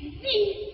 你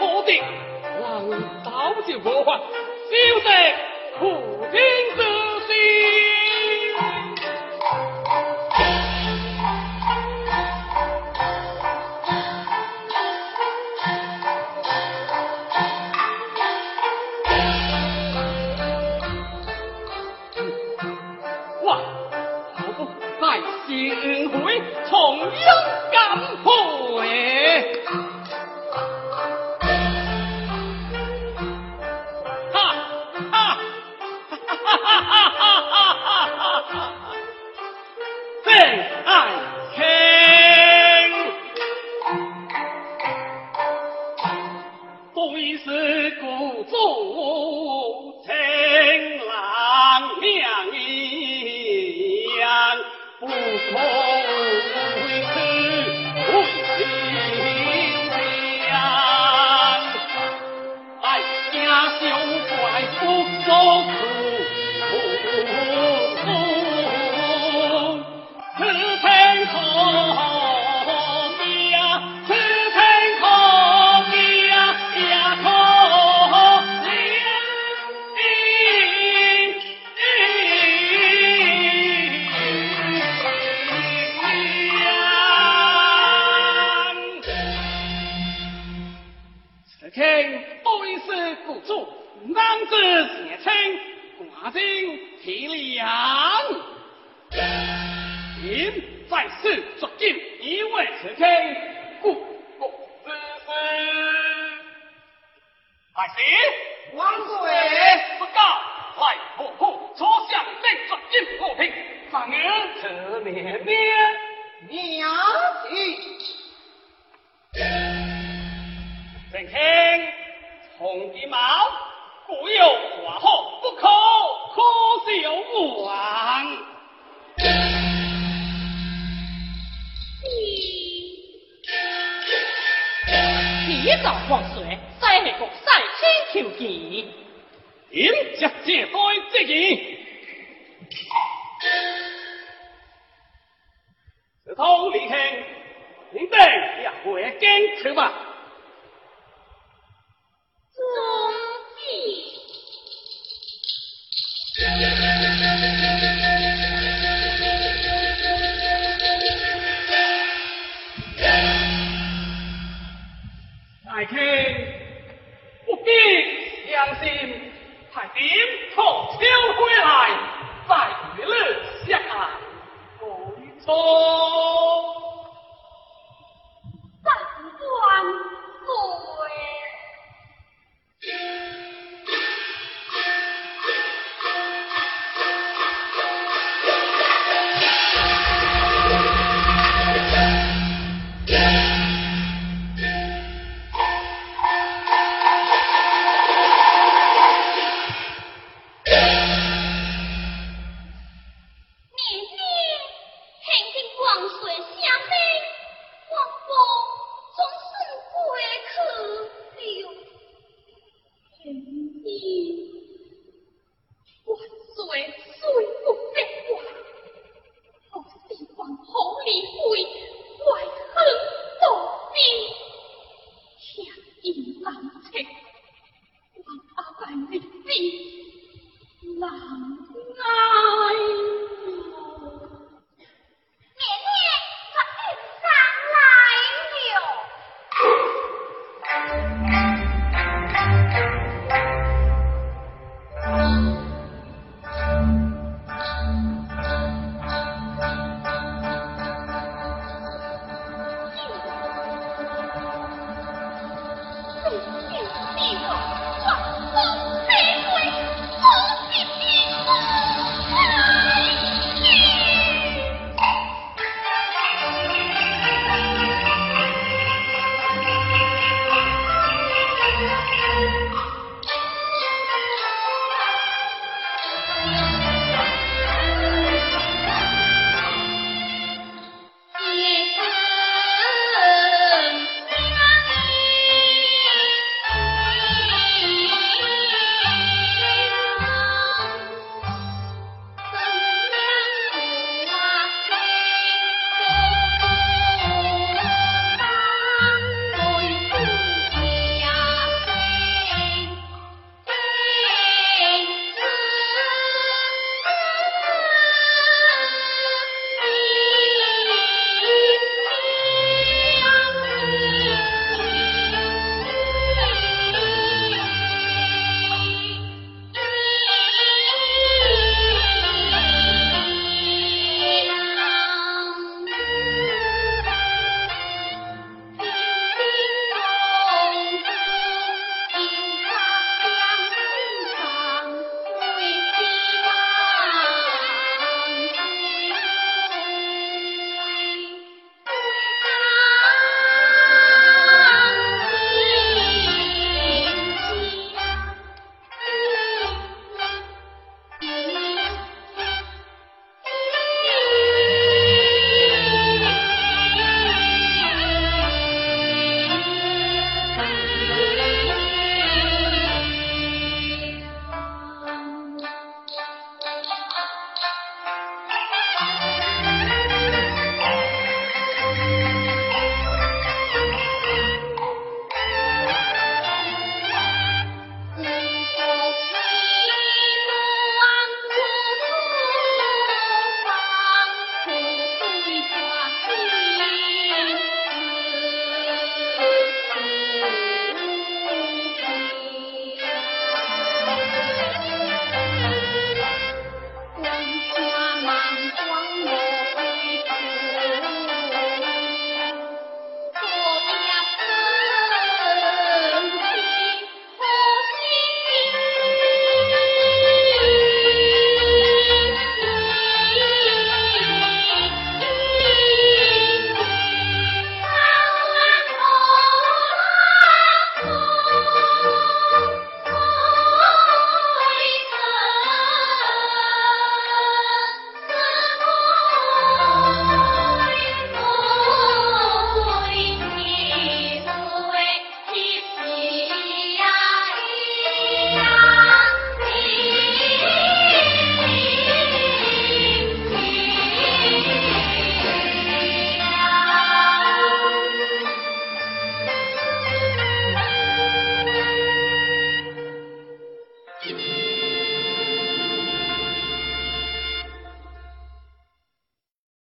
我的？难道就我消得苦天子？你实古族郎娘不愧是我亲娘来家小怪不走不足，难得热，寡人体谅。您在世足见一位此天故不知师。大，王贵不告，快婆婆，初相在足见破平，反而此连连娘子。正清。红的毛，故有寡后，不可，可是有无王。一早放水，再下个赛天求吉，迎接这番之意。石头离开，你得也回京去吧。爱卿必相信回来在娱乐下我